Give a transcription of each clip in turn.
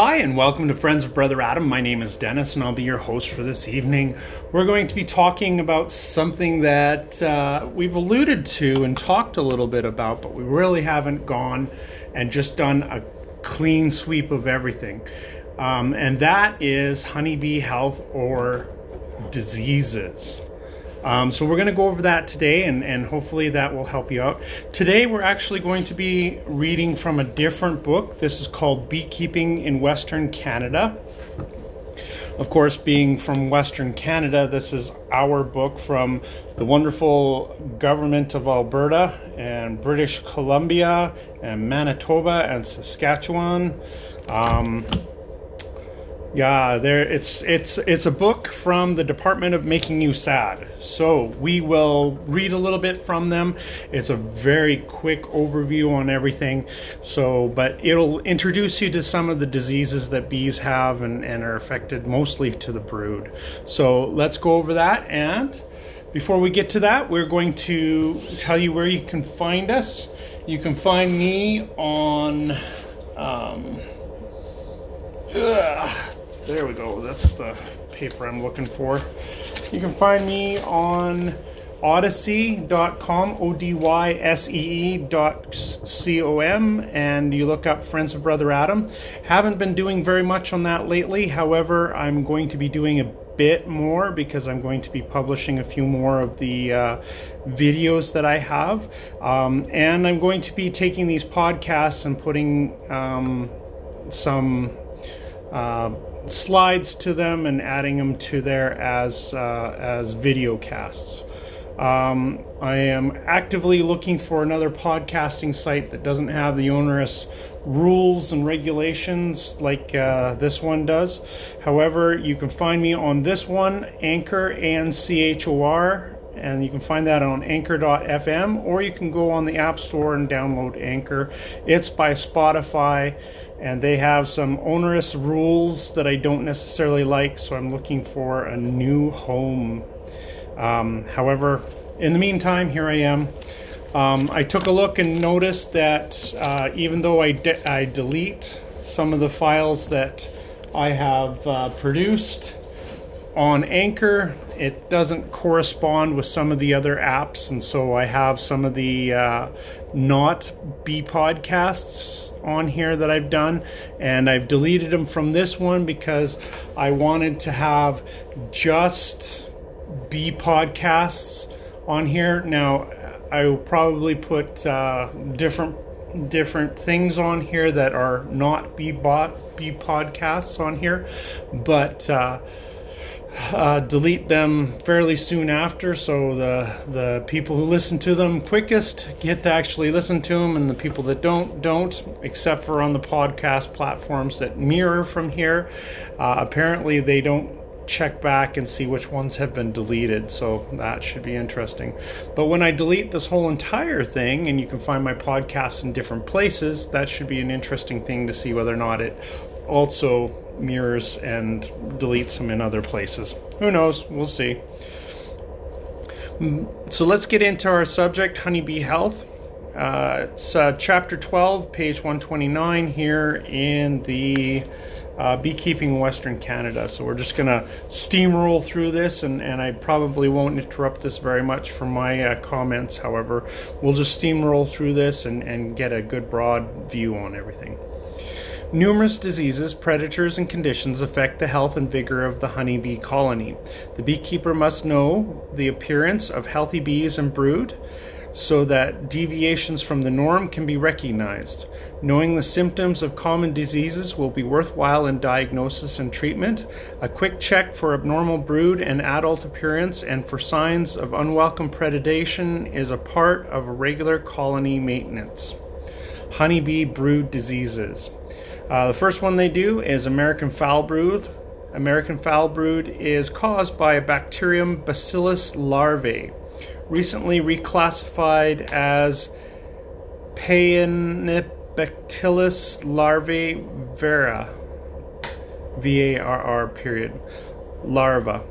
Hi, and welcome to Friends of Brother Adam. My name is Dennis, and I'll be your host for this evening. We're going to be talking about something that uh, we've alluded to and talked a little bit about, but we really haven't gone and just done a clean sweep of everything. Um, and that is honeybee health or diseases. Um, so we're going to go over that today, and, and hopefully that will help you out. Today we're actually going to be reading from a different book. This is called Beekeeping in Western Canada. Of course, being from Western Canada, this is our book from the wonderful government of Alberta and British Columbia and Manitoba and Saskatchewan. Um, yeah, there it's it's it's a book from the Department of Making You Sad. So we will read a little bit from them. It's a very quick overview on everything. So, but it'll introduce you to some of the diseases that bees have and, and are affected mostly to the brood. So let's go over that and before we get to that, we're going to tell you where you can find us. You can find me on um, ugh, there we go. That's the paper I'm looking for. You can find me on odysee.com, O D Y S E E dot C O M, and you look up Friends of Brother Adam. Haven't been doing very much on that lately. However, I'm going to be doing a bit more because I'm going to be publishing a few more of the uh, videos that I have. Um, and I'm going to be taking these podcasts and putting um, some. Uh, slides to them and adding them to there as uh, as video casts. Um, I am actively looking for another podcasting site that doesn't have the onerous rules and regulations like uh, this one does. However, you can find me on this one, Anchor and CHOR, and you can find that on anchor.fm or you can go on the App Store and download Anchor. It's by Spotify and they have some onerous rules that I don't necessarily like, so I'm looking for a new home. Um, however, in the meantime, here I am. Um, I took a look and noticed that uh, even though I, de- I delete some of the files that I have uh, produced on Anchor, it doesn't correspond with some of the other apps, and so I have some of the uh, not bee podcasts on here that I've done, and I've deleted them from this one because I wanted to have just bee podcasts on here. Now, I will probably put uh, different different things on here that are not bee bot bee podcasts on here, but. Uh, uh, delete them fairly soon after, so the the people who listen to them quickest get to actually listen to them, and the people that don't don't, except for on the podcast platforms that mirror from here. Uh, apparently, they don't check back and see which ones have been deleted, so that should be interesting. But when I delete this whole entire thing, and you can find my podcasts in different places, that should be an interesting thing to see whether or not it also mirrors and deletes them in other places. Who knows? We'll see. Mm, so let's get into our subject honeybee health. Uh, it's uh, chapter 12, page 129 here in the uh, beekeeping Western Canada. So we're just going to steamroll through this, and, and I probably won't interrupt this very much for my uh, comments. However, we'll just steamroll through this and, and get a good broad view on everything. Numerous diseases, predators, and conditions affect the health and vigor of the honeybee colony. The beekeeper must know the appearance of healthy bees and brood so that deviations from the norm can be recognized. Knowing the symptoms of common diseases will be worthwhile in diagnosis and treatment. A quick check for abnormal brood and adult appearance and for signs of unwelcome predation is a part of regular colony maintenance. Honeybee brood diseases. Uh, the first one they do is American foul brood. American foul brood is caused by a bacterium Bacillus larvae, recently reclassified as Paenibacillus larvae vera, V A R R period, larva.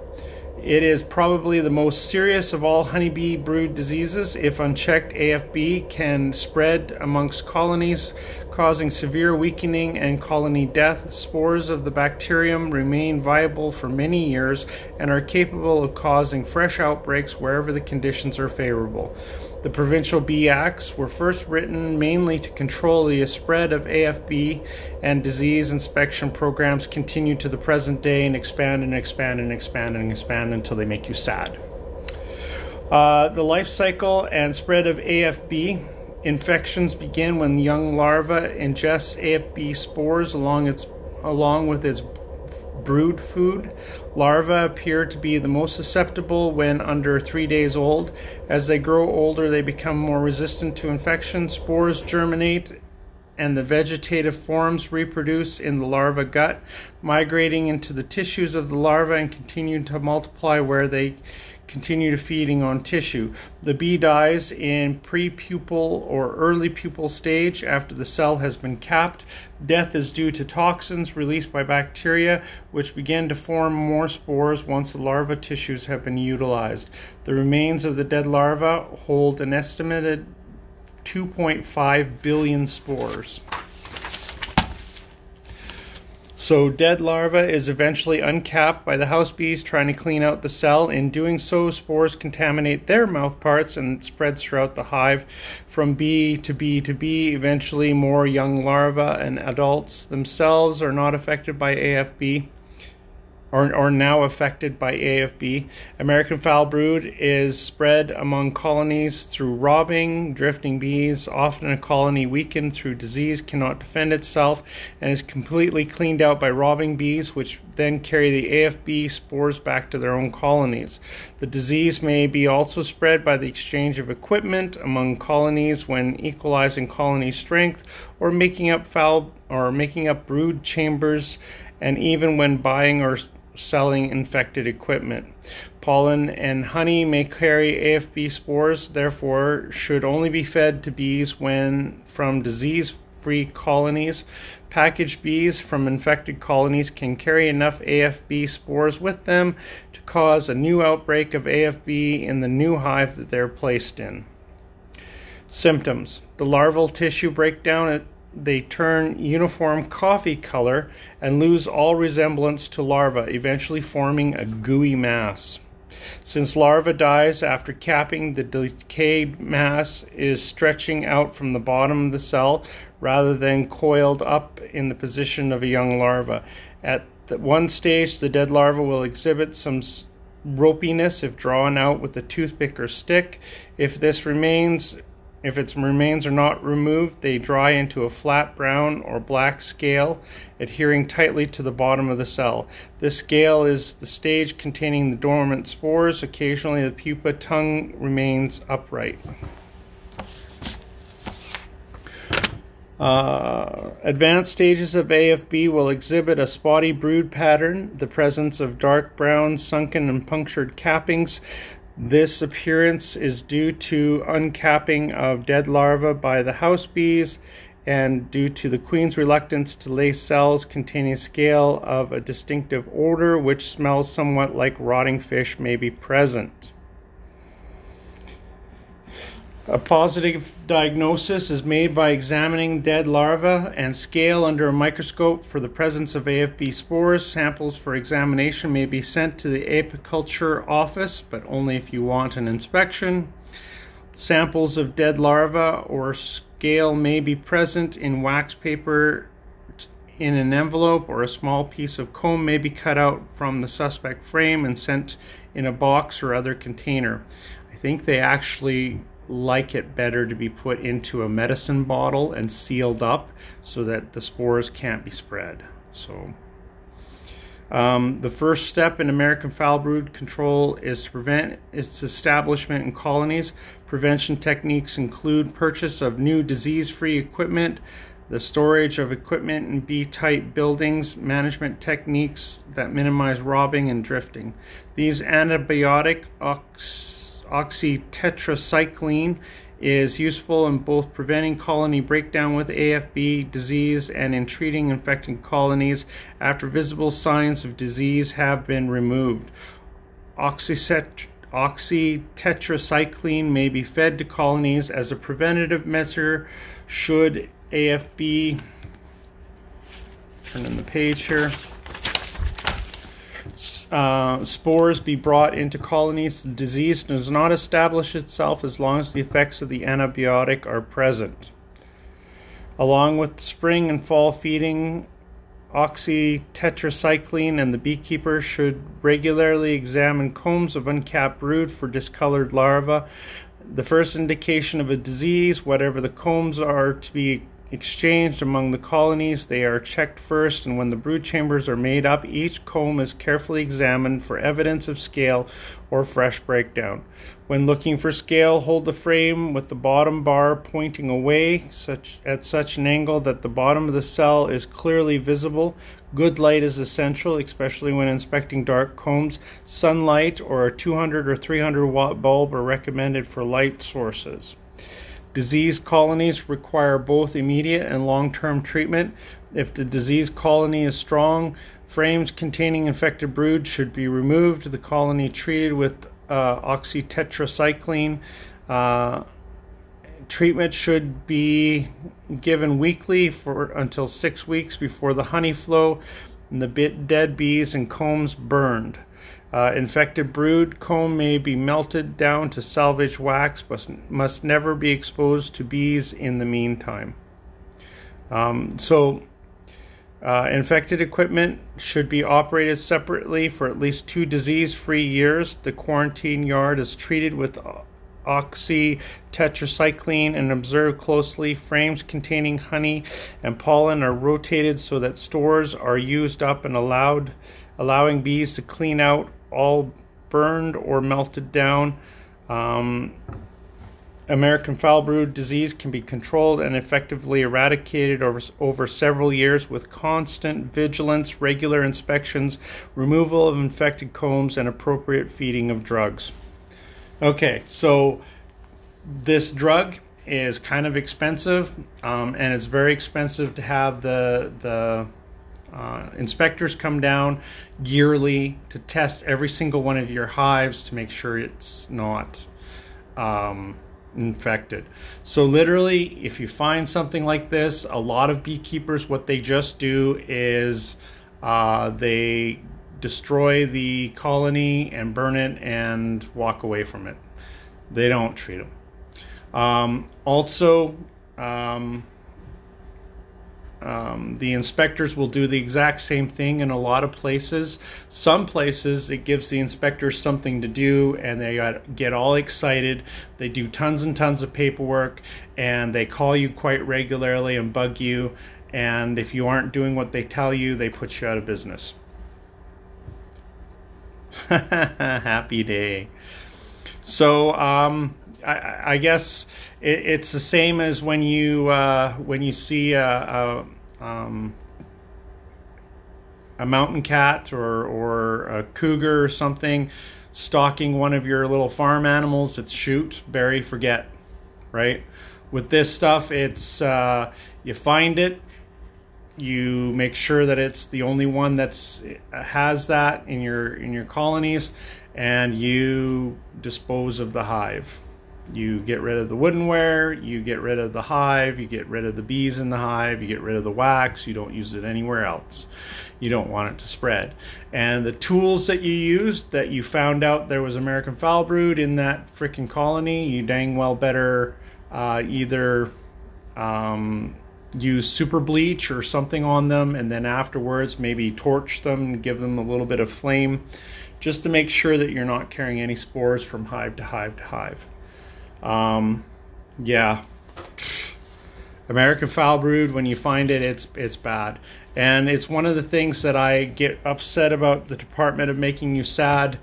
It is probably the most serious of all honeybee brood diseases. If unchecked, AFB can spread amongst colonies, causing severe weakening and colony death. Spores of the bacterium remain viable for many years and are capable of causing fresh outbreaks wherever the conditions are favorable. The provincial bee acts were first written mainly to control the spread of AFB, and disease inspection programs continue to the present day and expand and expand and expand and expand until they make you sad. Uh, the life cycle and spread of AFB infections begin when young larva ingests AFB spores along its along with its brood food. Larvae appear to be the most susceptible when under three days old. As they grow older, they become more resistant to infection. Spores germinate and the vegetative forms reproduce in the larva gut, migrating into the tissues of the larva and continue to multiply where they continue to feeding on tissue. The bee dies in prepupal or early pupal stage after the cell has been capped. Death is due to toxins released by bacteria, which begin to form more spores once the larva tissues have been utilized. The remains of the dead larva hold an estimated 2.5 billion spores. So, dead larva is eventually uncapped by the house bees trying to clean out the cell. In doing so, spores contaminate their mouth parts and spreads throughout the hive from bee to bee to bee. Eventually, more young larvae and adults themselves are not affected by AFB or, or now affected by AFB. American foul brood is spread among colonies through robbing, drifting bees. Often a colony weakened through disease cannot defend itself and is completely cleaned out by robbing bees, which then carry the AFB spores back to their own colonies. The disease may be also spread by the exchange of equipment among colonies when equalizing colony strength or making up foul or making up brood chambers and even when buying or selling infected equipment. Pollen and honey may carry AFB spores, therefore, should only be fed to bees when from disease free colonies. Packaged bees from infected colonies can carry enough AFB spores with them to cause a new outbreak of AFB in the new hive that they're placed in. Symptoms The larval tissue breakdown they turn uniform coffee color and lose all resemblance to larva, eventually forming a gooey mass. Since larva dies after capping, the decayed mass is stretching out from the bottom of the cell rather than coiled up in the position of a young larva. At one stage, the dead larva will exhibit some ropiness if drawn out with a toothpick or stick. If this remains, if its remains are not removed, they dry into a flat brown or black scale, adhering tightly to the bottom of the cell. This scale is the stage containing the dormant spores. Occasionally, the pupa tongue remains upright. Uh, advanced stages of AFB will exhibit a spotty brood pattern, the presence of dark brown, sunken, and punctured cappings, this appearance is due to uncapping of dead larvae by the house bees and due to the queen's reluctance to lay cells containing scale of a distinctive odor which smells somewhat like rotting fish may be present. A positive diagnosis is made by examining dead larvae and scale under a microscope for the presence of AFB spores. Samples for examination may be sent to the apiculture office, but only if you want an inspection. Samples of dead larvae or scale may be present in wax paper in an envelope or a small piece of comb may be cut out from the suspect frame and sent in a box or other container. I think they actually like it better to be put into a medicine bottle and sealed up so that the spores can't be spread. So, um, the first step in American foul brood control is to prevent its establishment in colonies. Prevention techniques include purchase of new disease-free equipment, the storage of equipment in bee-tight buildings, management techniques that minimize robbing and drifting. These antibiotic ox oxytetracycline is useful in both preventing colony breakdown with AFB disease and in treating infected colonies after visible signs of disease have been removed. oxycet- oxytetracycline may be fed to colonies as a preventative measure should AFB turn in the page here uh, spores be brought into colonies, the disease does not establish itself as long as the effects of the antibiotic are present. Along with spring and fall feeding, oxytetracycline and the beekeeper should regularly examine combs of uncapped brood for discolored larvae. The first indication of a disease, whatever the combs are to be exchanged among the colonies. They are checked first, and when the brood chambers are made up, each comb is carefully examined for evidence of scale or fresh breakdown. When looking for scale, hold the frame with the bottom bar pointing away such, at such an angle that the bottom of the cell is clearly visible. Good light is essential, especially when inspecting dark combs. Sunlight or a 200 or 300 watt bulb are recommended for light sources. Disease colonies require both immediate and long term treatment. If the disease colony is strong, frames containing infected brood should be removed. The colony treated with uh, oxytetracycline. Uh, treatment should be given weekly for until six weeks before the honey flow and the bit dead bees and combs burned. Uh, infected brood comb may be melted down to salvage wax, but must never be exposed to bees in the meantime. Um, so, uh, infected equipment should be operated separately for at least two disease free years. The quarantine yard is treated with oxytetracycline and observed closely. Frames containing honey and pollen are rotated so that stores are used up and allowed, allowing bees to clean out all burned or melted down. Um, American foul brood disease can be controlled and effectively eradicated over, over several years with constant vigilance, regular inspections, removal of infected combs, and appropriate feeding of drugs. Okay, so this drug is kind of expensive, um, and it's very expensive to have the the uh, inspectors come down yearly to test every single one of your hives to make sure it's not um, infected. So, literally, if you find something like this, a lot of beekeepers, what they just do is uh, they destroy the colony and burn it and walk away from it. They don't treat them. Um, also, um, um, the inspectors will do the exact same thing in a lot of places. Some places it gives the inspectors something to do and they get all excited. They do tons and tons of paperwork and they call you quite regularly and bug you. And if you aren't doing what they tell you, they put you out of business. Happy day. So, um, I, I guess it, it's the same as when you uh, when you see a, a, um, a mountain cat or or a cougar or something stalking one of your little farm animals. It's shoot, bury, forget. Right. With this stuff, it's uh, you find it, you make sure that it's the only one that's has that in your in your colonies and you dispose of the hive you get rid of the woodenware, you get rid of the hive, you get rid of the bees in the hive, you get rid of the wax, you don't use it anywhere else. You don't want it to spread. And the tools that you used that you found out there was American foul brood in that freaking colony, you dang well better uh, either um, use super bleach or something on them and then afterwards maybe torch them, and give them a little bit of flame just to make sure that you're not carrying any spores from hive to hive to hive. Um, yeah. American foul brood, when you find it, it's it's bad, and it's one of the things that I get upset about the department of making you sad,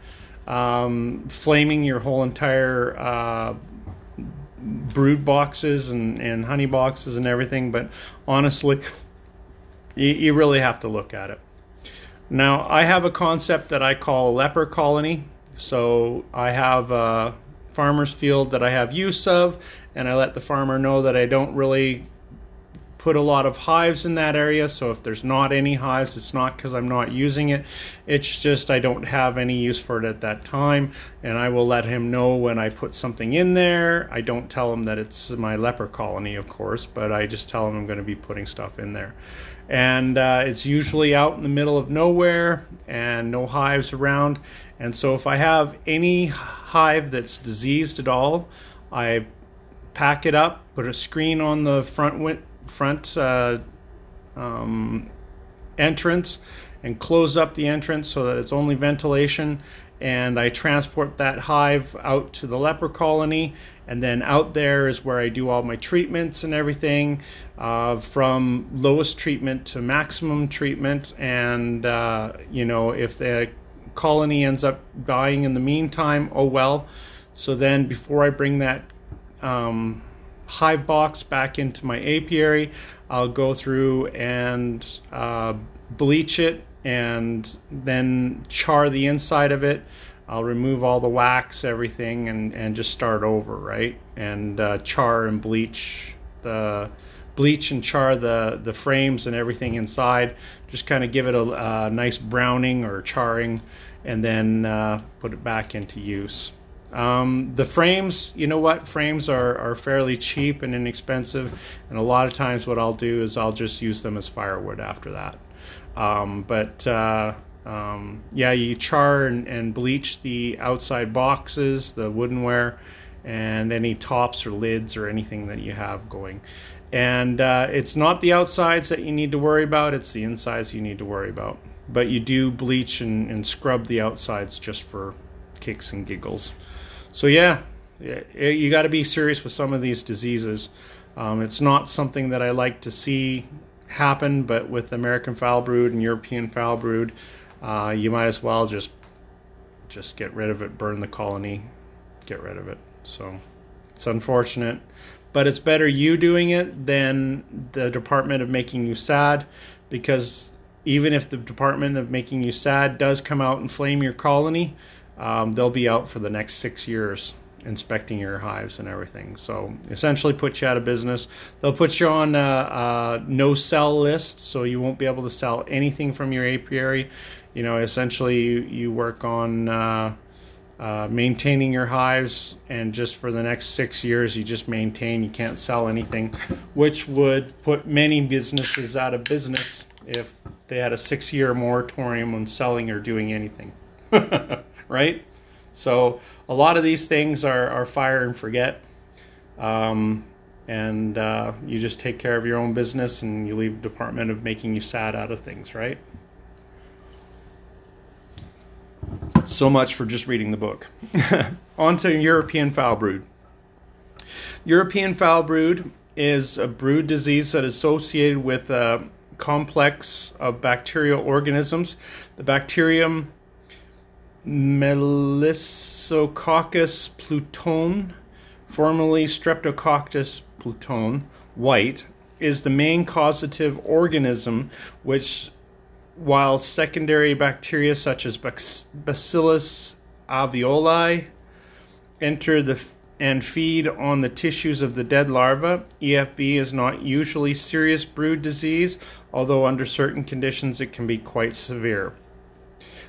um, flaming your whole entire uh, brood boxes and and honey boxes and everything. But honestly, you, you really have to look at it. Now, I have a concept that I call a leper colony. So I have. Uh, farmer's field that I have use of, and I let the farmer know that I don't really put a lot of hives in that area. So if there's not any hives, it's not because I'm not using it. It's just I don't have any use for it at that time. And I will let him know when I put something in there. I don't tell him that it's my leper colony, of course, but I just tell him I'm going to be putting stuff in there. And uh, it's usually out in the middle of nowhere and no hives around. And so if I have any hive that's diseased at all, I pack it up, put a screen on the front front uh, um, entrance, and close up the entrance so that it's only ventilation. And I transport that hive out to the leper colony, and then out there is where I do all my treatments and everything, uh, from lowest treatment to maximum treatment. And uh, you know, if the colony ends up dying in the meantime, oh well. So then, before I bring that um, hive box back into my apiary. I'll go through and uh, bleach it and then char the inside of it. I'll remove all the wax, everything, and, and just start over, right? And uh, char and bleach the bleach and char the the frames and everything inside. Just kind of give it a, a, nice browning or charring, and then uh, put it back into use. Um, the frames, you know what? Frames are, are fairly cheap and inexpensive, and a lot of times what I'll do is I'll just use them as firewood after that. Um, but uh, um, yeah, you char and, and, bleach the outside boxes, the woodenware, and any tops or lids or anything that you have going. And uh, it's not the outsides that you need to worry about, it's the insides you need to worry about. But you do bleach and, and scrub the outsides just for kicks and giggles. So yeah, you got to be serious with some of these diseases. Um, it's not something that I like to see happen, but with American foul brood and European foul brood, uh, you might as well just just get rid of it, burn the colony, get rid of it. So it's unfortunate, but it's better you doing it than the department of making you sad, because even if the department of making you sad does come out and flame your colony, um, they'll be out for the next six years inspecting your hives and everything. So essentially, put you out of business. They'll put you on a, a, no sell list, so you won't be able to sell anything from your apiary. You know, essentially, you, you work on uh, uh, maintaining your hives, and just for the next six years, you just maintain. You can't sell anything, which would put many businesses out of business if they had a six-year moratorium on selling or doing anything. right? So a lot of these things are, are fire and forget. Um, and uh, you just take care of your own business and you leave department of making you sad out of things, right? So much for just reading the book. On to European foul brood. European foul brood is a brood disease that is associated with a complex of bacterial organisms. The bacterium Melissococcus plutone, formerly Streptococcus plutone, white, is the main causative organism which while secondary bacteria such as Bacillus alvei enter the and feed on the tissues of the dead larva, EFB is not usually serious brood disease, although under certain conditions it can be quite severe.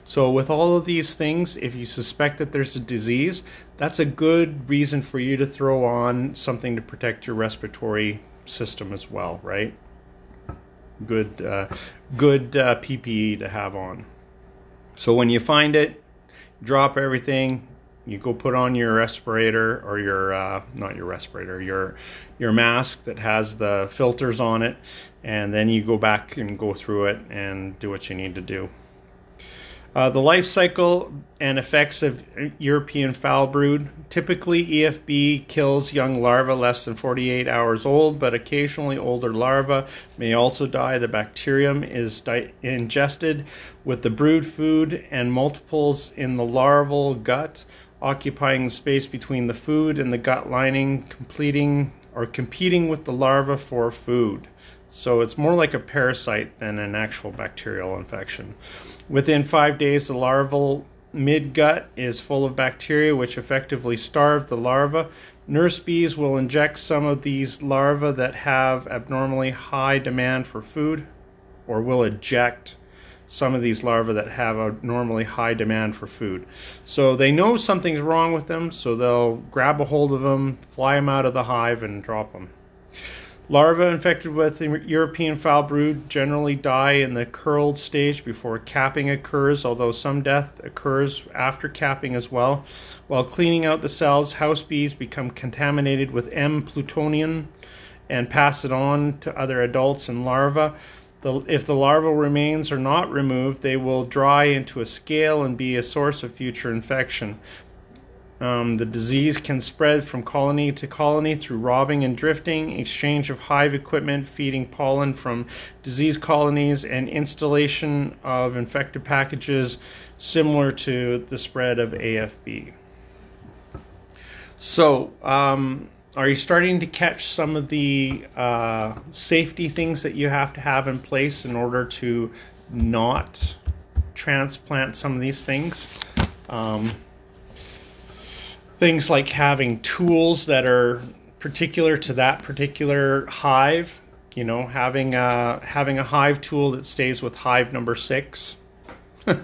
So, with all of these things, if you suspect that there's a disease, that's a good reason for you to throw on something to protect your respiratory system as well, right? Good, uh, good uh, PPE to have on. So, when you find it, drop everything. You go put on your respirator or your uh, not your respirator, your your mask that has the filters on it, and then you go back and go through it and do what you need to do. Uh, the life cycle and effects of European foul brood. Typically, EFB kills young larvae less than 48 hours old, but occasionally older larvae may also die. The bacterium is di- ingested with the brood food and multiples in the larval gut, occupying the space between the food and the gut lining, completing or competing with the larva for food. So it's more like a parasite than an actual bacterial infection. Within five days, the larval midgut is full of bacteria which effectively starve the larva. Nurse bees will inject some of these larvae that have abnormally high demand for food, or will eject some of these larvae that have a normally high demand for food. So they know something's wrong with them, so they'll grab a hold of them, fly them out of the hive, and drop them. Larvae infected with European foul brood generally die in the curled stage before capping occurs, although some death occurs after capping as well. While cleaning out the cells, house bees become contaminated with M. plutonium and pass it on to other adults and larvae. The, if the larval remains are not removed, they will dry into a scale and be a source of future infection. Um, the disease can spread from colony to colony through robbing and drifting, exchange of hive equipment, feeding pollen from disease colonies, and installation of infected packages similar to the spread of AFB. So, um, are you starting to catch some of the uh, safety things that you have to have in place in order to not transplant some of these things? Um, things like having tools that are particular to that particular hive you know having a having a hive tool that stays with hive number six.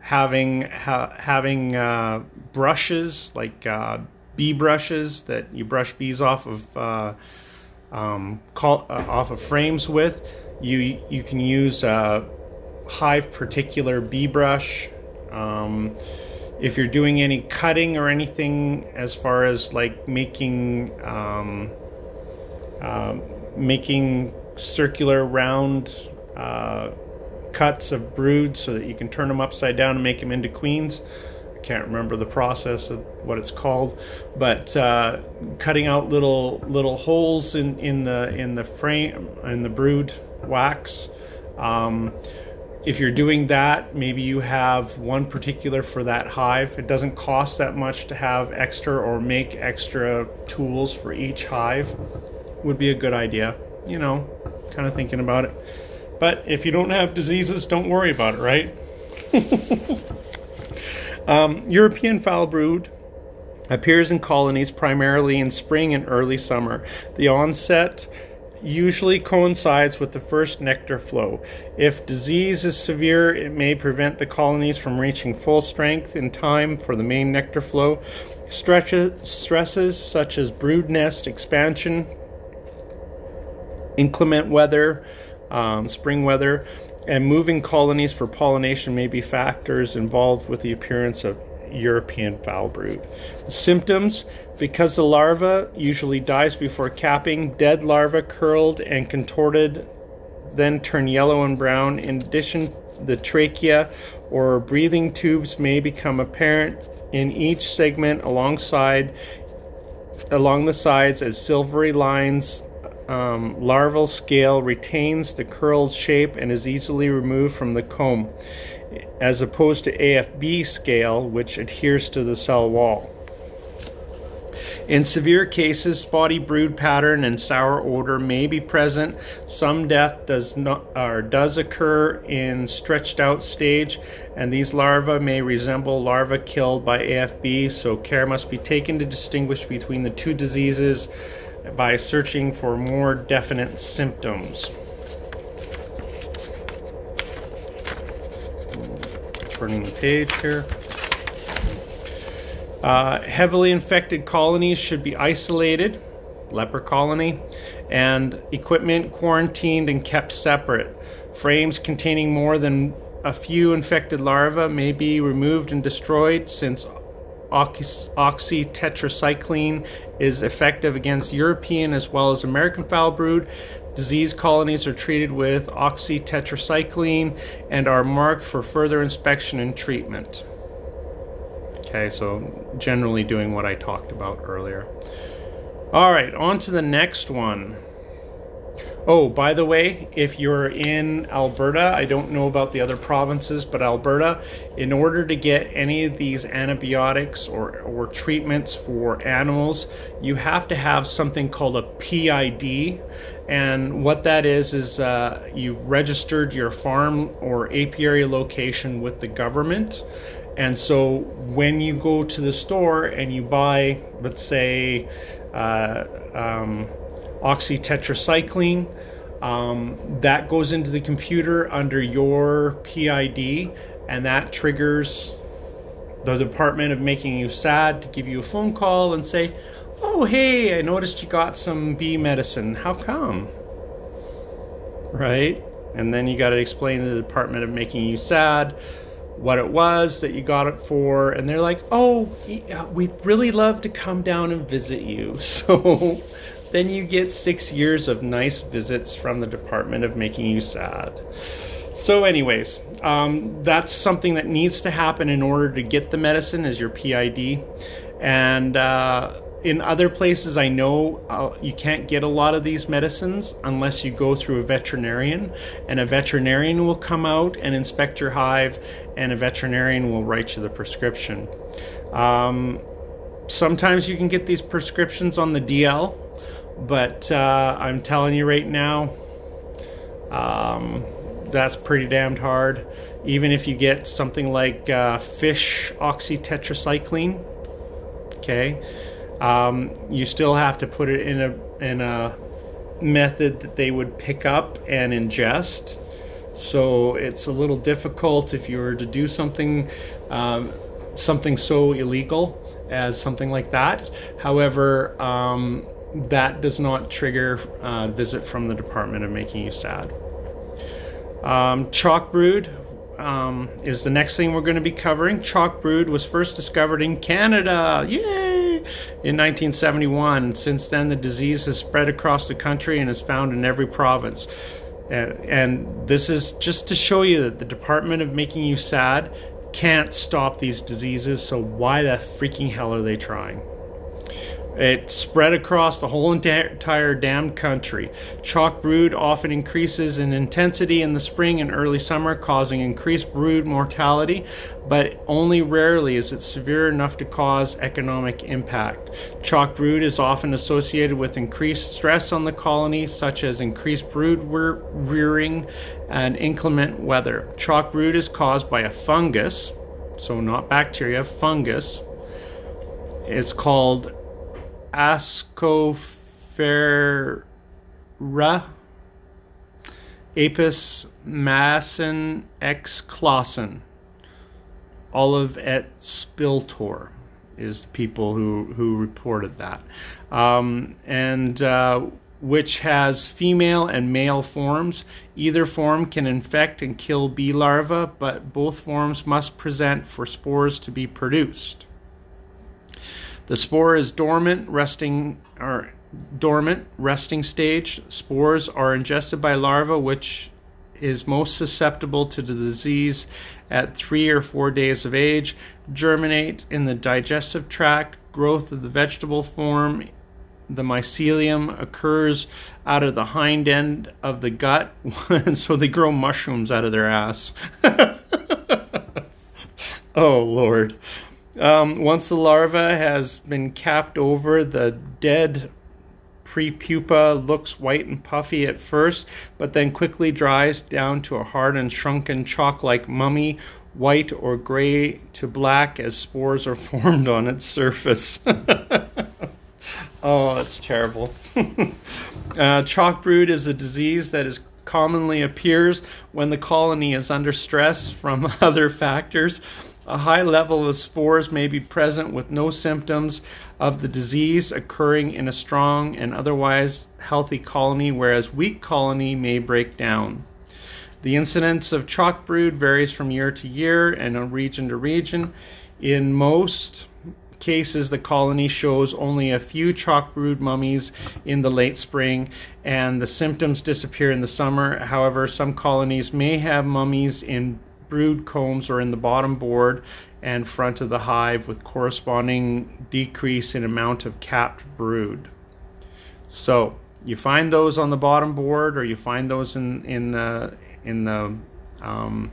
Having ha, having uh, brushes like uh, bee brushes that you brush bees off of uh, um, call, uh, off of frames with. You you can use a hive particular bee brush um, if you're doing any cutting or anything as far as like making um, uh, making circular round uh, cuts of brood so that you can turn them upside down and make them into queens. I can't remember the process of what it's called but uh, cutting out little little holes in, in the in the frame in the brood wax um, if you're doing that, maybe you have one particular for that hive. It doesn't cost that much to have extra or make extra tools for each hive. Would be a good idea. You know, kind of thinking about it. But if you don't have diseases, don't worry about it, right? um, European foul brood appears in colonies primarily in spring and early summer. The onset usually coincides with the first nectar flow. If disease is severe, it may prevent the colonies from reaching full strength in time for the main nectar flow. Stretches, stresses such as brood nest expansion, inclement weather, um, spring weather, and moving colonies for pollination may be factors involved with the appearance of European foul brood. Symptoms because the larva usually dies before capping, dead larvae curled and contorted then turn yellow and brown. In addition, the trachea or breathing tubes may become apparent in each segment alongside along the sides as silvery lines um, larval scale retains the curled shape and is easily removed from the comb as opposed to AFB scale, which adheres to the cell wall. In severe cases, spotty brood pattern and sour odor may be present. Some death does not or does occur in stretched out stage, and these larvae may resemble larvae killed by AFB. So care must be taken to distinguish between the two diseases by searching for more definite symptoms. Turning the page here. Uh, heavily infected colonies should be isolated, leper colony, and equipment quarantined and kept separate. Frames containing more than a few infected larvae may be removed and destroyed since oxytetracycline is effective against European as well as American foul brood. Disease colonies are treated with oxytetracycline and are marked for further inspection and treatment. Okay, so generally doing what I talked about earlier. All right, on to the next one. Oh, by the way, if you're in Alberta, I don't know about the other provinces, but Alberta, in order to get any of these antibiotics or, or treatments for animals, you have to have something called a PID. And what that is, is uh, you've registered your farm or apiary location with the government And so when you go to the store and you buy, let's say, uh, um, oxytetracycline, um, that goes into the computer under your PID, and that triggers the Department of Making You Sad to give you a phone call and say, Oh, hey, I noticed you got some bee medicine. How come? Right? And then you got to explain to the Department of Making You Sad what it was that you got it for. And they're like, Oh, we'd really love to come down and visit you. So then you get six years of nice visits from the Department of Making You Sad. So, anyways, um, that's something that needs to happen in order to get the medicine as your PID. And uh, in other places, I know uh, you can't get a lot of these medicines unless you go through a veterinarian, and a veterinarian will come out and inspect your hive, and a veterinarian will write you the prescription. Um, sometimes you can get these prescriptions on the DL, but uh, I'm telling you right now, um, that's pretty damned hard. Even if you get something like uh, fish oxytetracycline, okay, um, you still have to put it in a in a method that they would pick up and ingest. So it's a little difficult if you were to do something um, something so illegal as something like that. However, um, that does not trigger a uh, visit from the Department of Making You Sad. Um, chalk brood um, is the next thing we're going to be covering. Chalk brood was first discovered in Canada. Yay! In 1971. Since then, the disease has spread across the country and is found in every province. And, and this is just to show you that the Department of Making You Sad can't stop these diseases, so why the freaking hell are they trying? It spread across the whole entire damned country. Chalk brood often increases in intensity in the spring and early summer, causing increased brood mortality, but only rarely is it severe enough to cause economic impact. Chalk brood is often associated with increased stress on the colony, such as increased brood rearing and inclement weather. Chalk brood is caused by a fungus, so not bacteria, fungus. It's called Ascosphaera, Apis Maassen X Claussen, Olive et Spiltoir is the people who, who reported that. Um, and uh, which has female and male forms. Either form can infect and kill bee larvae, but both forms must present for spores to be produced. The spore is dormant, resting or dormant, resting stage. Spores are ingested by larvae, which is most susceptible to the disease at three or four days of age, germinate in the digestive tract, growth of the vegetable form. The mycelium occurs out of the hind end of the gut, and so they grow mushrooms out of their ass. oh, Lord. Um, once the larva has been capped over, the dead prepupa looks white and puffy at first, but then quickly dries down to a hard and shrunken chalk like mummy, white or gray to black as spores are formed on its surface. oh, that's terrible. uh, chalk brood is a disease that is commonly appears when the colony is under stress from other factors a high level of spores may be present with no symptoms of the disease occurring in a strong and otherwise healthy colony, whereas weak colony may break down. The incidence of chalk brood varies from year to year and region to region. In most cases, the colony shows only a few chalk brood mummies in the late spring, and the symptoms disappear in the summer. However, some colonies may have mummies in brood combs are in the bottom board and front of the hive with corresponding decrease in amount of capped brood. So you find those on the bottom board or you find those in, in the in the um,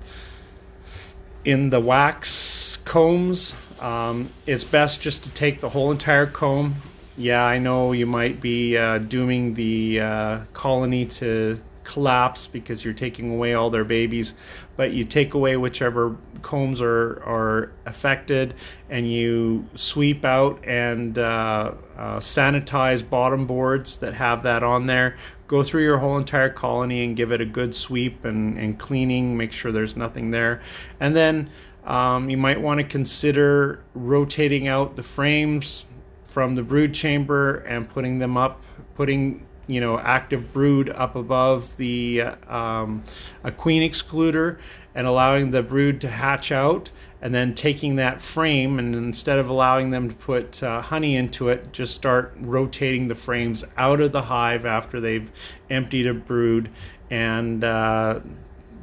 in the wax combs. Um, it's best just to take the whole entire comb. Yeah, I know you might be uh, dooming the uh, colony to collapse because you're taking away all their babies, but you take away whichever combs are, are affected and you sweep out and uh, uh, sanitize bottom boards that have that on there. Go through your whole entire colony and give it a good sweep and, and cleaning, make sure there's nothing there. And then um, you might want to consider rotating out the frames from the brood chamber and putting them up, putting you know active brood up above the um, a queen excluder and allowing the brood to hatch out and then taking that frame and instead of allowing them to put uh, honey into it just start rotating the frames out of the hive after they've emptied a brood and uh,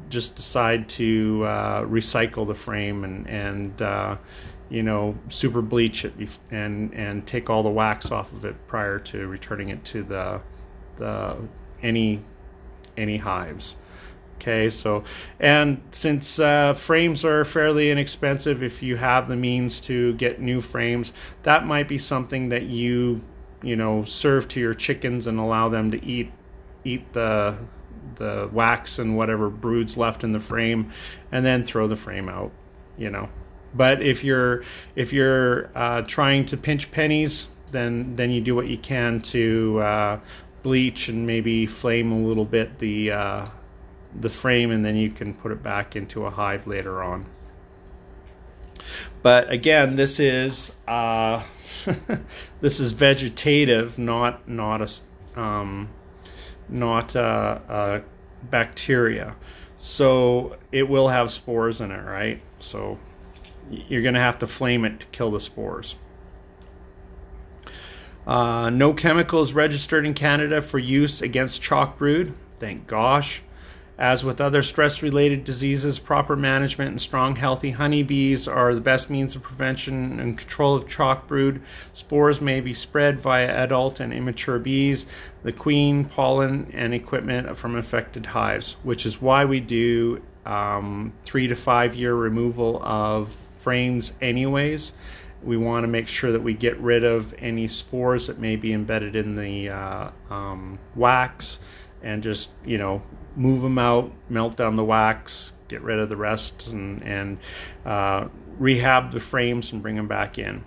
just decide to uh, recycle the frame and and uh, you know super bleach it and and take all the wax off of it prior to returning it to the the any any hives. Okay, so and since uh, frames are fairly inexpensive, if you have the means to get new frames, that might be something that you you know serve to your chickens and allow them to eat eat the the wax and whatever broods left in the frame, and then throw the frame out. You know, but if you're if you're uh, trying to pinch pennies, then then you do what you can to uh, bleach and maybe flame a little bit the uh, the frame and then you can put it back into a hive later on. But again, this is uh, this is vegetative, not not a um, not a, a bacteria. So it will have spores in it, right? So you're going to have to flame it to kill the spores. Uh, no chemicals registered in Canada for use against chalk brood. Thank gosh. As with other stress related diseases, proper management and strong, healthy honeybees are the best means of prevention and control of chalk brood. Spores may be spread via adult and immature bees, the queen, pollen, and equipment from infected hives, which is why we do um, three to five year removal of frames, anyways we want to make sure that we get rid of any spores that may be embedded in the uh, um, wax and just you know move them out melt down the wax get rid of the rest and, and uh, rehab the frames and bring them back in.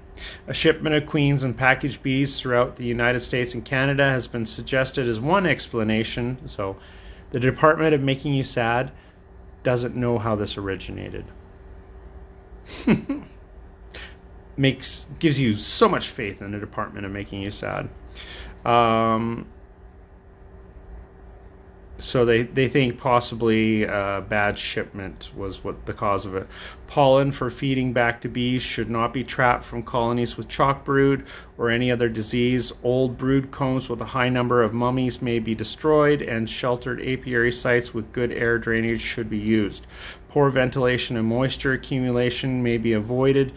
A shipment of queens and packaged bees throughout the united states and canada has been suggested as one explanation so the department of making you sad doesn't know how this originated makes gives you so much faith in the department of making you sad. Um, so they, they think possibly a bad shipment was what the cause of it. Pollen for feeding back to bees should not be trapped from colonies with chalk brood or any other disease. Old brood combs with a high number of mummies may be destroyed, and sheltered apiary sites with good air drainage should be used. Poor ventilation and moisture accumulation may be avoided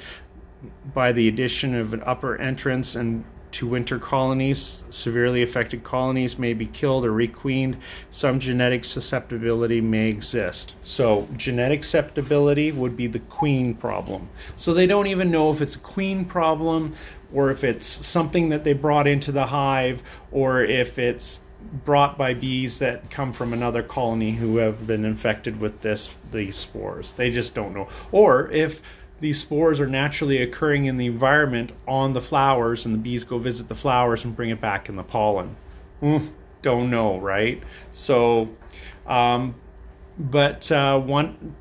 by the addition of an upper entrance and to winter colonies. Severely affected colonies may be killed or requeened. Some genetic susceptibility may exist. So, genetic susceptibility would be the queen problem. So, they don't even know if it's a queen problem or if it's something that they brought into the hive or if it's brought by bees that come from another colony who have been infected with this these spores. They just don't know. Or if these spores are naturally occurring in the environment on the flowers, and the bees go visit the flowers and bring it back in the pollen. Mm, don't know, right? So, um, but uh, one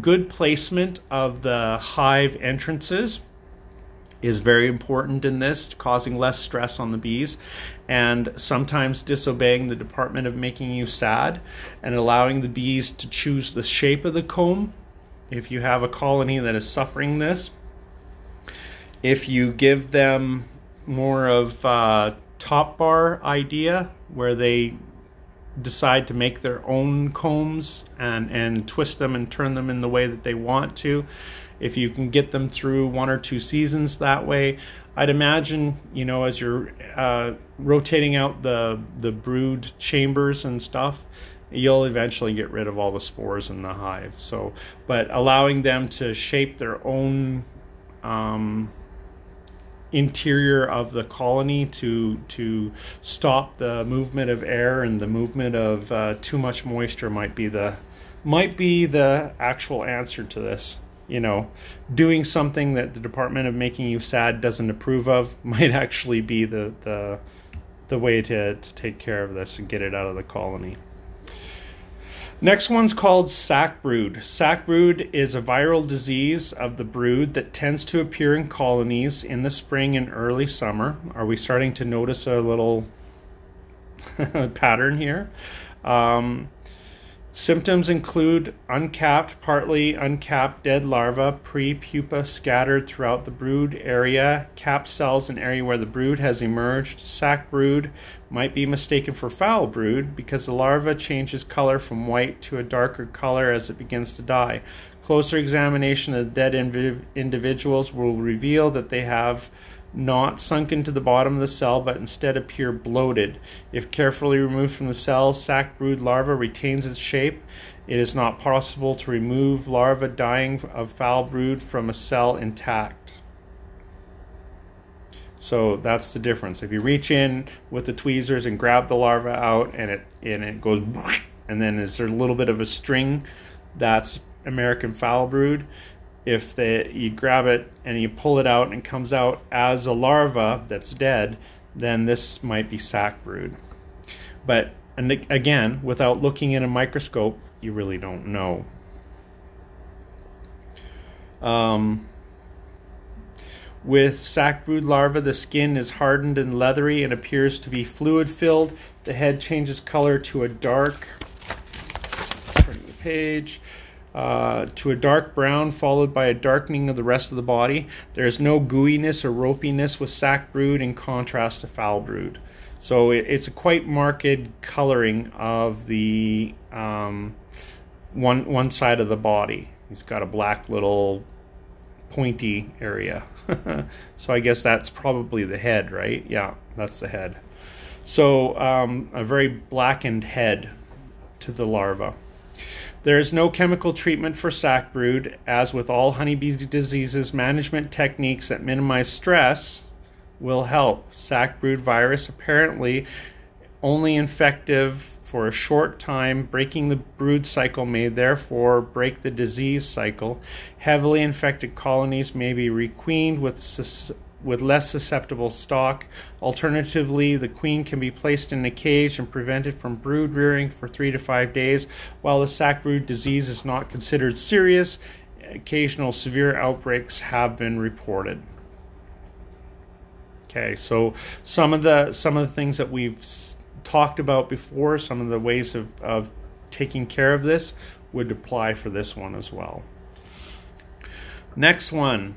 good placement of the hive entrances is very important in this, causing less stress on the bees, and sometimes disobeying the department of making you sad and allowing the bees to choose the shape of the comb if you have a colony that is suffering this, if you give them more of a top bar idea where they decide to make their own combs and, and twist them and turn them in the way that they want to, if you can get them through one or two seasons that way, I'd imagine, you know, as you're uh, rotating out the the brood chambers and stuff, you'll eventually get rid of all the spores in the hive. So, but allowing them to shape their own um, interior of the colony to to stop the movement of air and the movement of uh, too much moisture might be the might be the actual answer to this you know doing something that the department of making you sad doesn't approve of might actually be the the the way to, to take care of this and get it out of the colony Next one's called sac brood. Sac brood is a viral disease of the brood that tends to appear in colonies in the spring and early summer. Are we starting to notice a little pattern here? Um, Symptoms include uncapped, partly uncapped dead larvae, pre-pupa scattered throughout the brood area, capped cells in area where the brood has emerged. Sac brood might be mistaken for foul brood because the larva changes color from white to a darker color as it begins to die. Closer examination of dead individuals will reveal that they have not sunk into the bottom of the cell but instead appear bloated. If carefully removed from the cell, sac brood larva retains its shape. It is not possible to remove larva dying of foul brood from a cell intact. So that's the difference. If you reach in with the tweezers and grab the larva out and it and it goes and then is there a little bit of a string, that's American foul brood if they, you grab it and you pull it out and it comes out as a larva that's dead, then this might be sac brood. But and again, without looking in a microscope, you really don't know. Um, with sac brood larva, the skin is hardened and leathery and appears to be fluid filled. The head changes color to a dark. Turn the page uh, to a dark brown, followed by a darkening of the rest of the body. There is no gooiness or ropiness with sac brood in contrast to foul brood. So it, it's a quite marked coloring of the um, one one side of the body. He's got a black little pointy area. so I guess that's probably the head, right? Yeah, that's the head. So um, a very blackened head to the larva. There is no chemical treatment for sac brood. As with all honeybee diseases, management techniques that minimize stress will help. Sac brood virus apparently only infective for a short time. Breaking the brood cycle may therefore break the disease cycle. Heavily infected colonies may be requeened with with less susceptible stock. Alternatively, the queen can be placed in a cage and prevented from brood rearing for three to five days. While the sac brood disease is not considered serious, occasional severe outbreaks have been reported. Okay, so some of the some of the things that we've talked about before, some of the ways of, of taking care of this would apply for this one as well. Next one,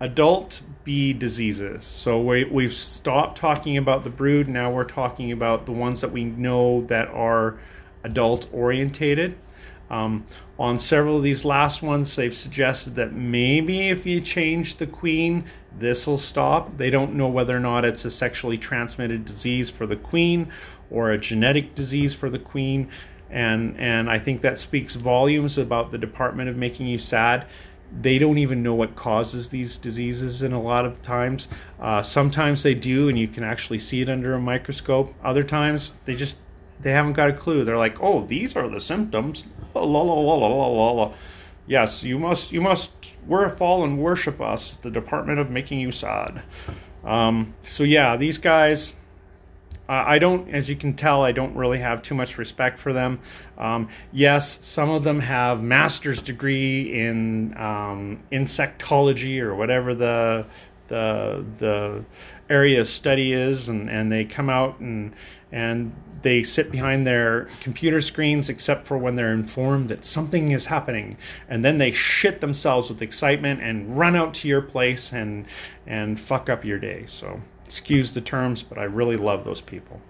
adult bee diseases. So we, we've stopped talking about the brood. Now we're talking about the ones that we know that are adult orientated. Um, on several of these last ones, they've suggested that maybe if you change the queen, this will stop. They don't know whether or not it's a sexually transmitted disease for the queen or a genetic disease for the queen. And, and I think that speaks volumes about the Department of Making You Sad they don't even know what causes these diseases in a lot of times. Uh, sometimes they do, and you can actually see it under a microscope. Other times they just they haven't got a clue. They're like, "Oh, these are the symptoms." La la la la la la la. Yes, you must you must wear fall and worship us, the Department of Making You Sad. Um, so yeah, these guys uh, I don't, as you can tell, I don't really have too much respect for them. Um, yes, some of them have master's degree in um, insectology or whatever the the the area of study is, and, and they come out and and they sit behind their computer screens except for when they're informed that something is happening and then they shit themselves with excitement and run out to your place and and fuck up your day so excuse the terms, but I really love those people.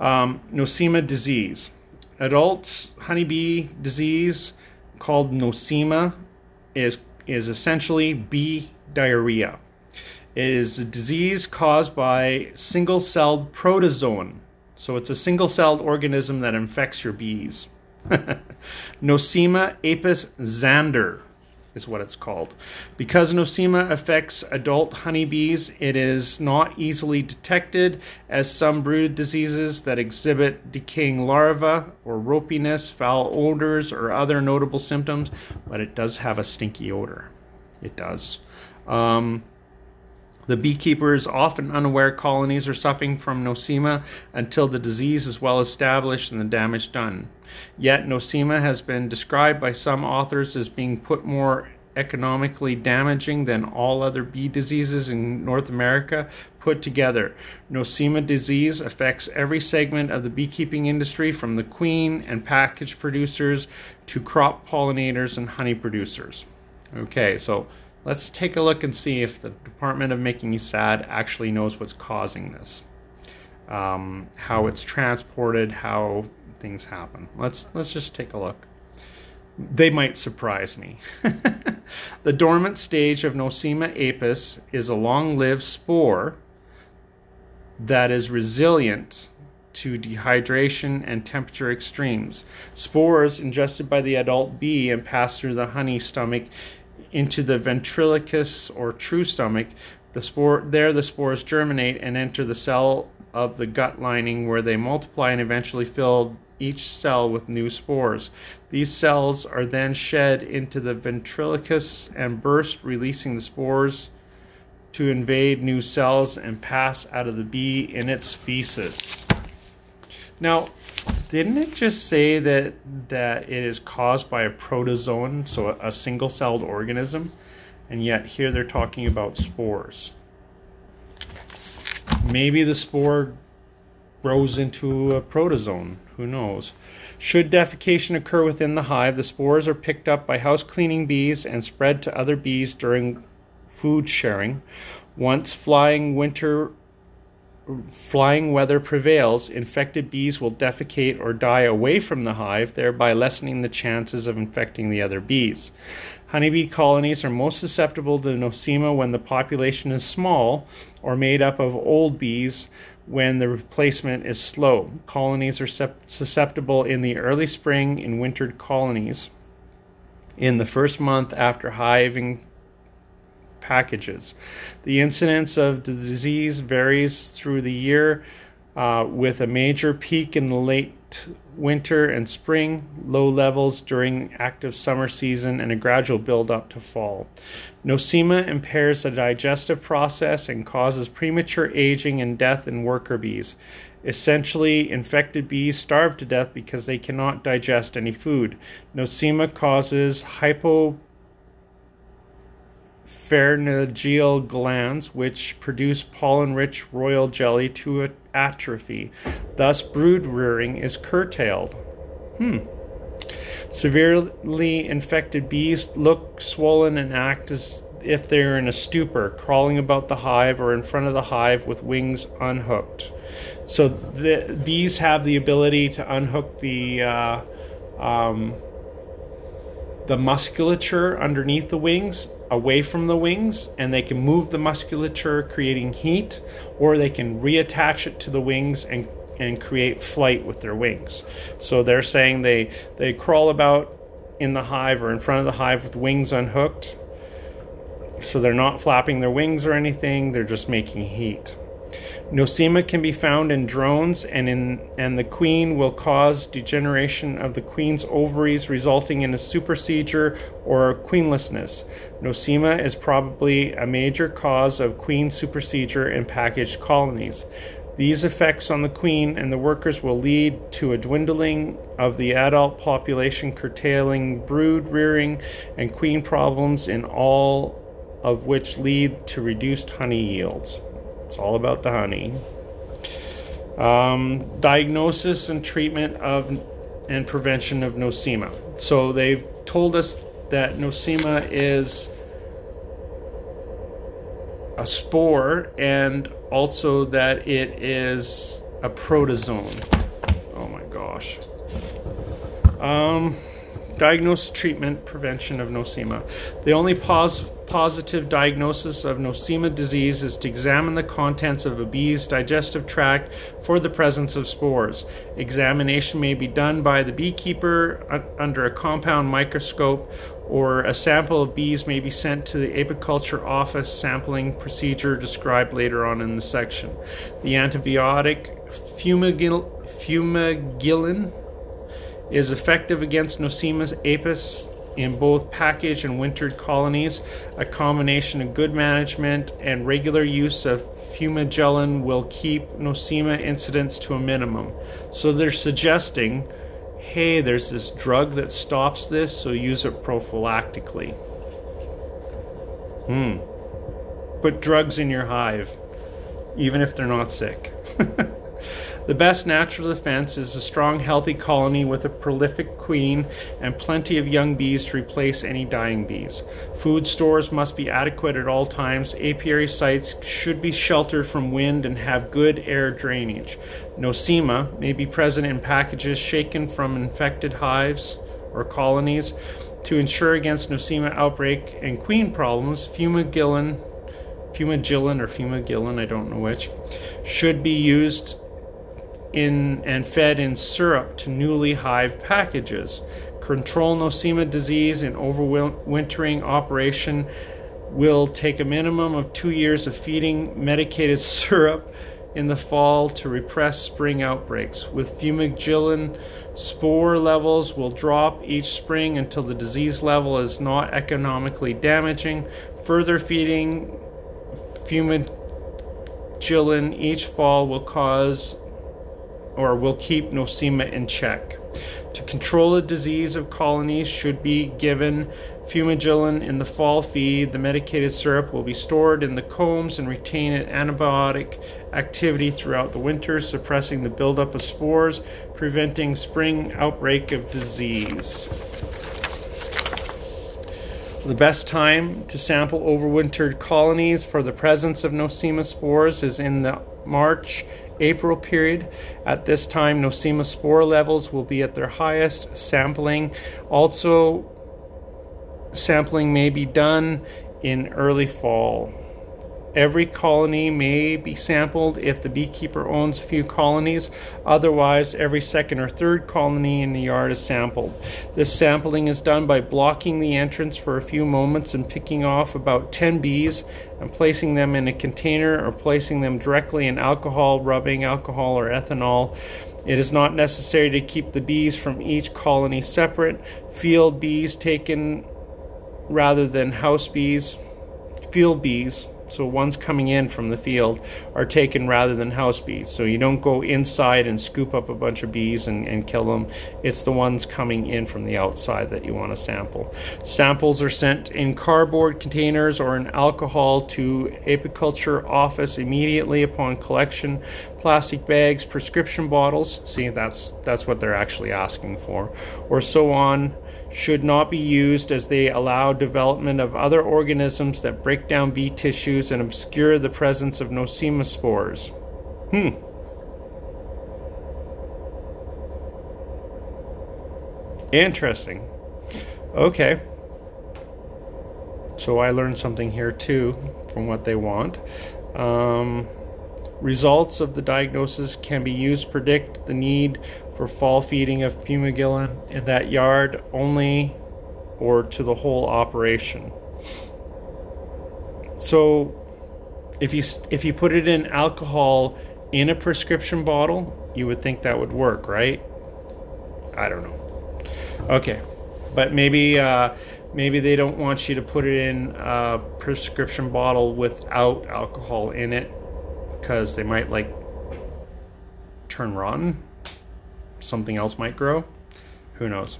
Um, nosema disease. Adult honeybee disease called nosema is, is essentially bee diarrhea. It is a disease caused by single celled protozoan. So it's a single celled organism that infects your bees. Nosema apis Zander is what it's called. Because nosema affects adult honeybees, it is not easily detected as some brood diseases that exhibit decaying larvae or ropiness, foul odors, or other notable symptoms, but it does have a stinky odor. It does. Um, the beekeepers, often unaware colonies are suffering from nosema until the disease is well established and the damage done. Yet, nosema has been described by some authors as being put more economically damaging than all other bee diseases in North America put together. Nosema disease affects every segment of the beekeeping industry from the queen and package producers to crop pollinators and honey producers. Okay, so Let's take a look and see if the Department of Making You Sad actually knows what's causing this, um, how it's transported, how things happen. Let's let's just take a look. They might surprise me. the dormant stage of Nosema apis is a long-lived spore that is resilient to dehydration and temperature extremes. Spores ingested by the adult bee and pass through the honey stomach into the ventriculus or true stomach. The spore there the spores germinate and enter the cell of the gut lining where they multiply and eventually fill each cell with new spores. These cells are then shed into the ventriculus and burst, releasing the spores to invade new cells and pass out of the bee in its feces. Now, didn't it just say that that it is caused by a protozoan, so a, a single-celled organism, and yet here they're talking about spores? Maybe the spore grows into a protozoan. Who knows? Should defecation occur within the hive, the spores are picked up by house cleaning bees and spread to other bees during food sharing. Once flying winter flying weather prevails, infected bees will defecate or die away from the hive, thereby lessening the chances of infecting the other bees. Honeybee colonies are most susceptible to nosema when the population is small or made up of old bees when the replacement is slow. Colonies are susceptible in the early spring in wintered colonies. In the first month after hiving packages. The incidence of the disease varies through the year, uh, with a major peak in the late winter and spring, low levels during active summer season, and a gradual build up to fall. Nosema impairs the digestive process and causes premature aging and death in worker bees. Essentially, infected bees starve to death because they cannot digest any food. Nosema causes hypo pharyngeal glands, which produce pollen rich royal jelly, to atrophy. Thus, brood rearing is curtailed. Hmm. Severely infected bees look swollen and act as if they're in a stupor, crawling about the hive or in front of the hive with wings unhooked. So the bees have the ability to unhook the uh, um, the musculature underneath the wings away from the wings and they can move the musculature creating heat or they can reattach it to the wings and and create flight with their wings. So they're saying they they crawl about in the hive or in front of the hive with wings unhooked. So they're not flapping their wings or anything they're just making heat Nosema can be found in drones, and, in, and the queen will cause degeneration of the queen's ovaries, resulting in a supersedure or queenlessness. Nosema is probably a major cause of queen supersedure in packaged colonies. These effects on the queen and the workers will lead to a dwindling of the adult population, curtailing brood rearing and queen problems, in all of which lead to reduced honey yields. It's all about the honey. Um, diagnosis and treatment of and prevention of nosema. So they've told us that nosema is a spore and also that it is a protozoan. Oh my gosh. Um, Diagnosis, treatment, prevention of nosema. The only pos- positive diagnosis of nosema disease is to examine the contents of a bee's digestive tract for the presence of spores. Examination may be done by the beekeeper under a compound microscope, or a sample of bees may be sent to the apiculture office sampling procedure described later on in the section. The antibiotic fumagillin is effective against Nosema apis in both package and wintered colonies. A combination of good management and regular use of fumagillin will keep Nosema incidence to a minimum. So they're suggesting, hey, there's this drug that stops this, so use it prophylactically. Hmm. Put drugs in your hive, even if they're not sick. The best natural defense is a strong, healthy colony with a prolific queen and plenty of young bees to replace any dying bees. Food stores must be adequate at all times. Apiary sites should be sheltered from wind and have good air drainage. Nosema may be present in packages shaken from infected hives or colonies. To ensure against Nosema outbreak and queen problems, fumagillin, fumagillin or fumagillin, I don't know which, should be used in and fed in syrup to newly hived packages. Control nosema disease in overwintering operation will take a minimum of two years of feeding medicated syrup in the fall to repress spring outbreaks. With fumagillin, spore levels will drop each spring until the disease level is not economically damaging. Further feeding fumagillin each fall will cause or will keep nosema in check. To control the disease of colonies should be given fumagillin in the fall feed. The medicated syrup will be stored in the combs and retain an antibiotic activity throughout the winter, suppressing the buildup of spores, preventing spring outbreak of disease. The best time to sample overwintered colonies for the presence of nosema spores is in the March April period. At this time, Nosema spore levels will be at their highest. Sampling also sampling may be done in early fall. Every colony may be sampled if the beekeeper owns a few colonies. Otherwise, every second or third colony in the yard is sampled. This sampling is done by blocking the entrance for a few moments and picking off about 10 bees and placing them in a container or placing them directly in alcohol, rubbing alcohol, or ethanol. It is not necessary to keep the bees from each colony separate. Field bees taken rather than house bees, field bees so ones coming in from the field are taken rather than house bees. So you don't go inside and scoop up a bunch of bees and, and kill them. It's the ones coming in from the outside that you want to sample. Samples are sent in cardboard containers or in alcohol to apiculture office immediately upon collection. Plastic bags, prescription bottles. See, that's that's what they're actually asking for, or so on should not be used as they allow development of other organisms that break down bee tissues and obscure the presence of nosema spores. Hmm. Interesting. Okay. So I learned something here too from what they want. Um, results of the diagnosis can be used to predict the need for fall feeding of fumagillin in that yard only or to the whole operation. So if you if you put it in alcohol in a prescription bottle, you would think that would work, right? I don't know. Okay. But maybe uh, maybe they don't want you to put it in a prescription bottle without alcohol in it because they might like turn rotten something else might grow. Who knows?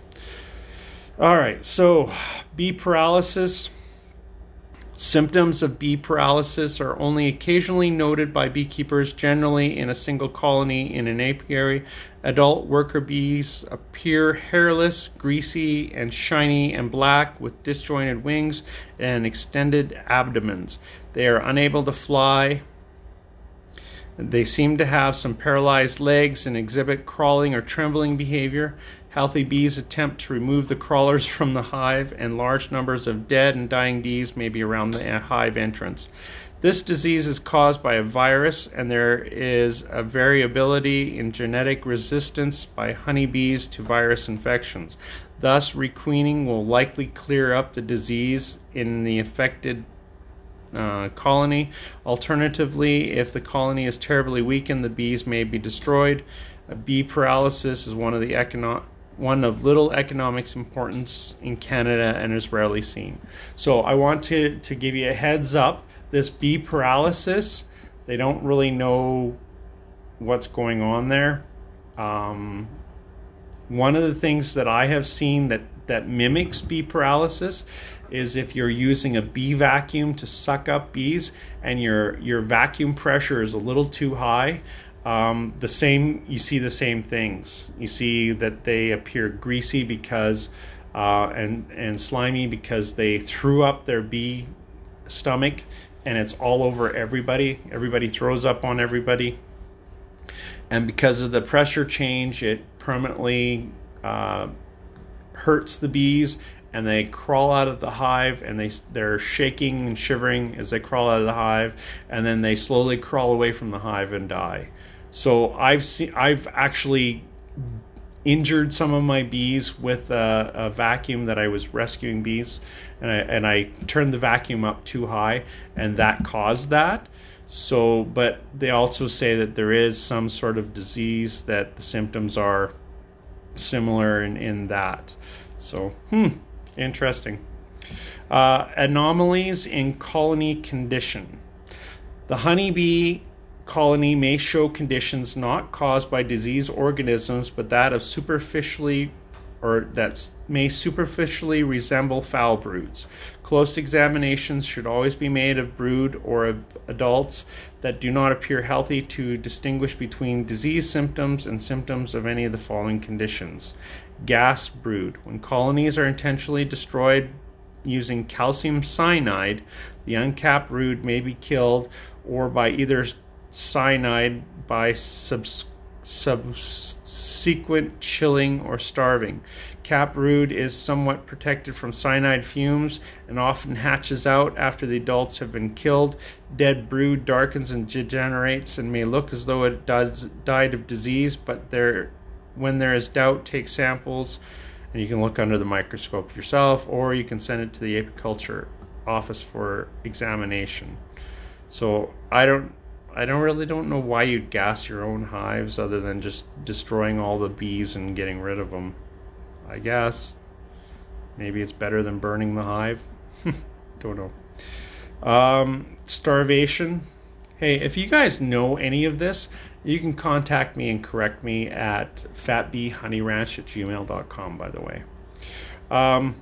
All right, so bee paralysis. Symptoms of bee paralysis are only occasionally noted by beekeepers, generally in a single colony in an apiary. Adult worker bees appear hairless, greasy, and shiny and black with disjointed wings and extended abdomens. They are unable to fly, they seem to have some paralyzed legs and exhibit crawling or trembling behavior. Healthy bees attempt to remove the crawlers from the hive, and large numbers of dead and dying bees may be around the uh, hive entrance. This disease is caused by a virus, and there is a variability in genetic resistance by honeybees to virus infections. Thus, requeening will likely clear up the disease in the affected uh, colony. Alternatively, if the colony is terribly weakened, the bees may be destroyed. bee paralysis is one of the econo- one of little economics importance in Canada and is rarely seen. So I want to, to give you a heads up. This bee paralysis, they don't really know what's going on there. Um, one of the things that I have seen that, that mimics bee paralysis is if you're using a bee vacuum to suck up bees and your your vacuum pressure is a little too high um, the same you see the same things. You see that they appear greasy because uh, and and slimy because they threw up their bee stomach and it's all over everybody. Everybody throws up on everybody. And because of the pressure change it permanently uh, hurts the bees and they crawl out of the hive and they they're shaking and shivering as they crawl out of the hive and then they slowly crawl away from the hive and die. So i've seen i've actually injured some of my bees with a, a, vacuum that i was rescuing bees and I, and I turned the vacuum up too high and that caused that. So but they also say that there is some sort of disease that the symptoms are similar in, in that so hmm Interesting. Uh, anomalies in colony condition. The honeybee colony may show conditions not caused by disease organisms, but that of superficially or that may superficially resemble foul broods. Close examinations should always be made of brood or of adults that do not appear healthy to distinguish between disease symptoms and symptoms of any of the following conditions gas brood. When colonies are intentionally destroyed using calcium cyanide, the uncapped brood may be killed or by either cyanide by subs- subsequent chilling or starving. Brood is somewhat protected from cyanide fumes and often hatches out after the adults have been killed. Dead brood darkens and degenerates and may look as though it does, died of disease, but there when there is doubt, take samples and you can look under the microscope yourself or you can send it to the apiculture office for examination. So I don't I don't really don't know why you'd gas your own hives other than just destroying all the bees and getting rid of them. I guess maybe it's better than burning the hive. don't know. Um, starvation. Hey, if you guys know any of this, you can contact me and correct me at fatbeehoneyranch at gmail.com, by the way. Um,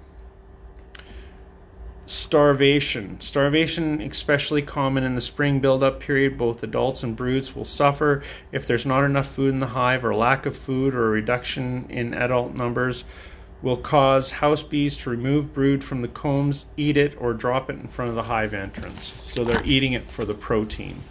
starvation. Starvation, especially common in the spring buildup period, both adults and broods will suffer if there's not enough food in the hive or lack of food or a reduction in adult numbers will cause house bees to remove brood from the combs, eat it, or drop it in front of the hive entrance. So they're eating it for the protein.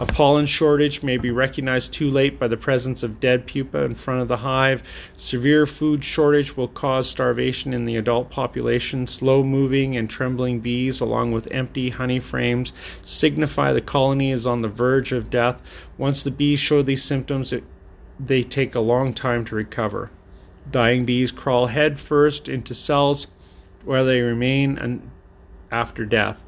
A pollen shortage may be recognized too late by the presence of dead pupa in front of the hive. Severe food shortage will cause starvation in the adult population. Slow moving and trembling bees, along with empty honey frames, signify the colony is on the verge of death. Once the bees show these symptoms, it, they take a long time to recover. Dying bees crawl head first into cells where they remain after death.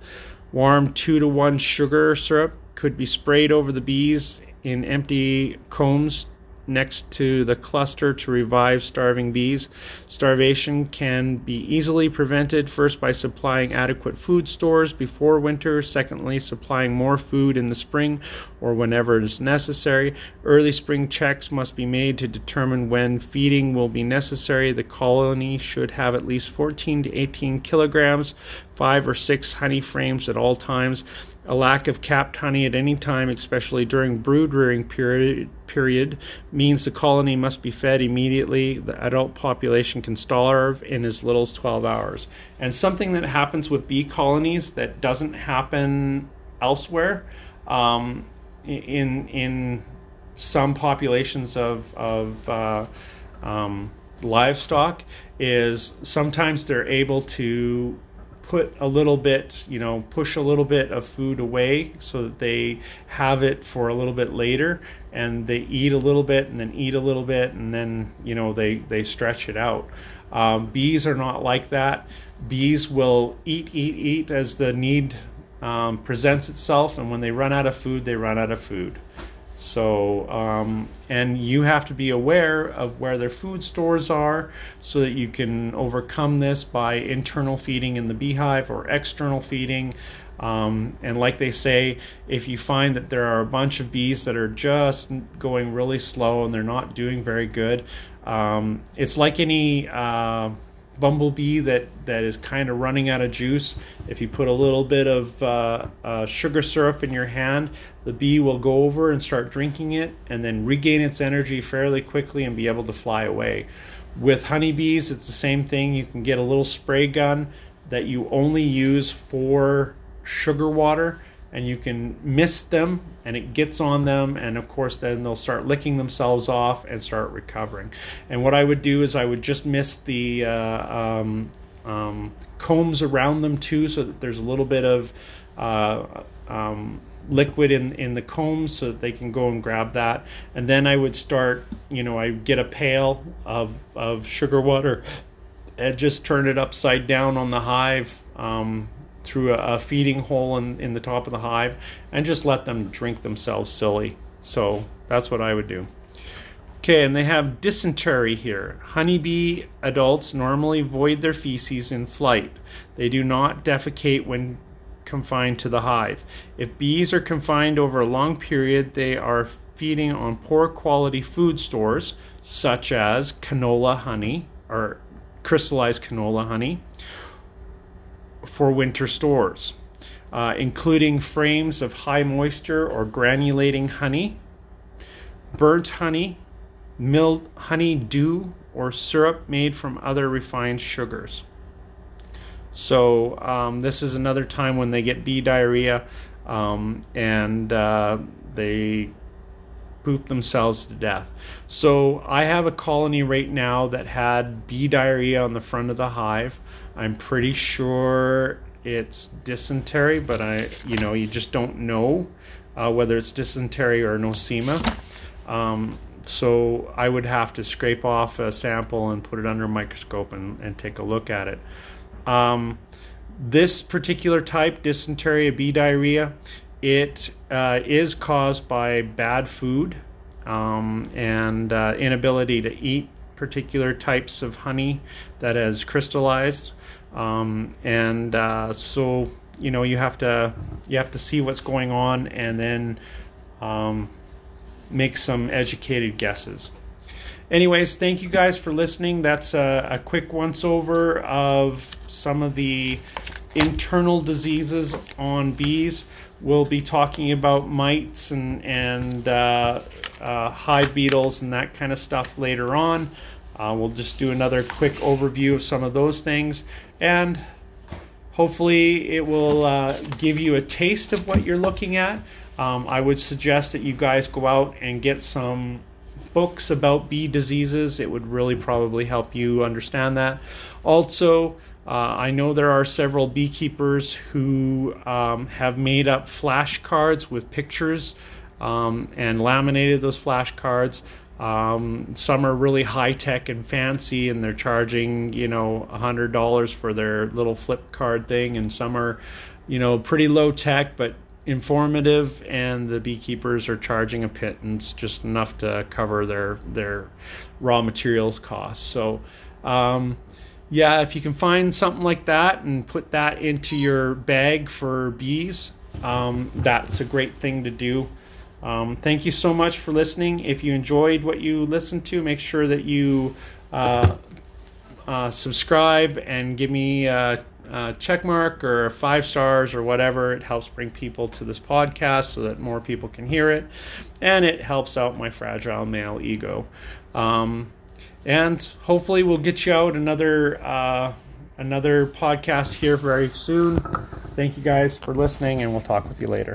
Warm 2 to 1 sugar syrup could be sprayed over the bees in empty combs next to the cluster to revive starving bees. Starvation can be easily prevented first by supplying adequate food stores before winter, secondly, supplying more food in the spring or whenever it is necessary. Early spring checks must be made to determine when feeding will be necessary. The colony should have at least 14 to 18 kilograms, five or six honey frames at all times. A lack of capped honey at any time, especially during brood rearing period, period, means the colony must be fed immediately. The adult population can starve in as little as 12 hours. And something that happens with bee colonies that doesn't happen elsewhere um, in in some populations of of uh, um, livestock is sometimes they're able to put a little bit, you know, push a little bit of food away so that they have it for a little bit later and they eat a little bit and then eat a little bit and then, you know, they, they stretch it out. Um, bees are not like that. Bees will eat, eat, eat as the need um, presents itself, and when they run out of food, they run out of food. So, um, and you have to be aware of where their food stores are so that you can overcome this by internal feeding in the beehive or external feeding. Um, and like they say, if you find that there are a bunch of bees that are just going really slow and they're not doing very good, um, it's like any. Uh, bumblebee that that is kind of running out of juice if you put a little bit of uh, uh, sugar syrup in your hand the bee will go over and start drinking it and then regain its energy fairly quickly and be able to fly away. With honeybees it's the same thing. You can get a little spray gun that you only use for sugar water and you can mist them and it gets on them and of course then they'll start licking themselves off and start recovering. And what i would do is i would just mist the uh, um, um, combs around them too so that there's a little bit of uh, um, liquid in in the combs so that they can go and grab that and then i would start you know i get a pail of of sugar water and just turn it upside down on the hive um, through a, a feeding hole in, in the top of the hive and just let them drink themselves silly. So that's what I would do. Okay, and they have dysentery here. Honeybee adults normally void their feces in flight. They do not defecate when confined to the hive. If bees are confined over a long period, they are feeding on poor quality food stores such as canola honey or crystallized canola honey for winter stores, uh, including frames of high moisture or granulating honey, burnt honey, milled honey dew, or syrup made from other refined sugars. So, um, this is another time when they get bee diarrhea um, and uh, they poop themselves to death. So I have a colony right now that had bee diarrhea on the front of the hive. I'm pretty sure it's dysentery, but I, you know, you just don't know uh, whether it's dysentery or nosema. Um, so I would have to scrape off a sample and put it under a microscope and, and take a look at it. Um, this particular type, dysentery, bee diarrhea, it uh, is caused by bad food um, and uh, inability to eat particular types of honey that has crystallized. Um, and uh, so you know you have to you have to see what's going on and then um, make some educated guesses. Anyways, thank you guys for listening. That's a, a quick once over of some of the internal diseases on bees. We'll be talking about mites and, and uh, uh, hive beetles and that kind of stuff later on. Uh, we'll just do another quick overview of some of those things and hopefully it will uh, give you a taste of what you're looking at. Um, I would suggest that you guys go out and get some books about bee diseases. It would really probably help you understand that. Also, uh, I know there are several beekeepers who um, have made up flashcards with pictures um, and laminated those flashcards. Um, some are really high tech and fancy, and they're charging you know hundred dollars for their little flip card thing, and some are you know pretty low tech but informative, and the beekeepers are charging a pittance, just enough to cover their their raw materials costs. So. Um, yeah, if you can find something like that and put that into your bag for bees, um, that's a great thing to do. Um, thank you so much for listening. If you enjoyed what you listened to, make sure that you uh, uh, subscribe and give me a, a check mark or five stars or whatever. It helps bring people to this podcast so that more people can hear it, and it helps out my fragile male ego. Um, and hopefully we'll get you out another uh, another podcast here very soon. Thank you guys for listening, and we'll talk with you later.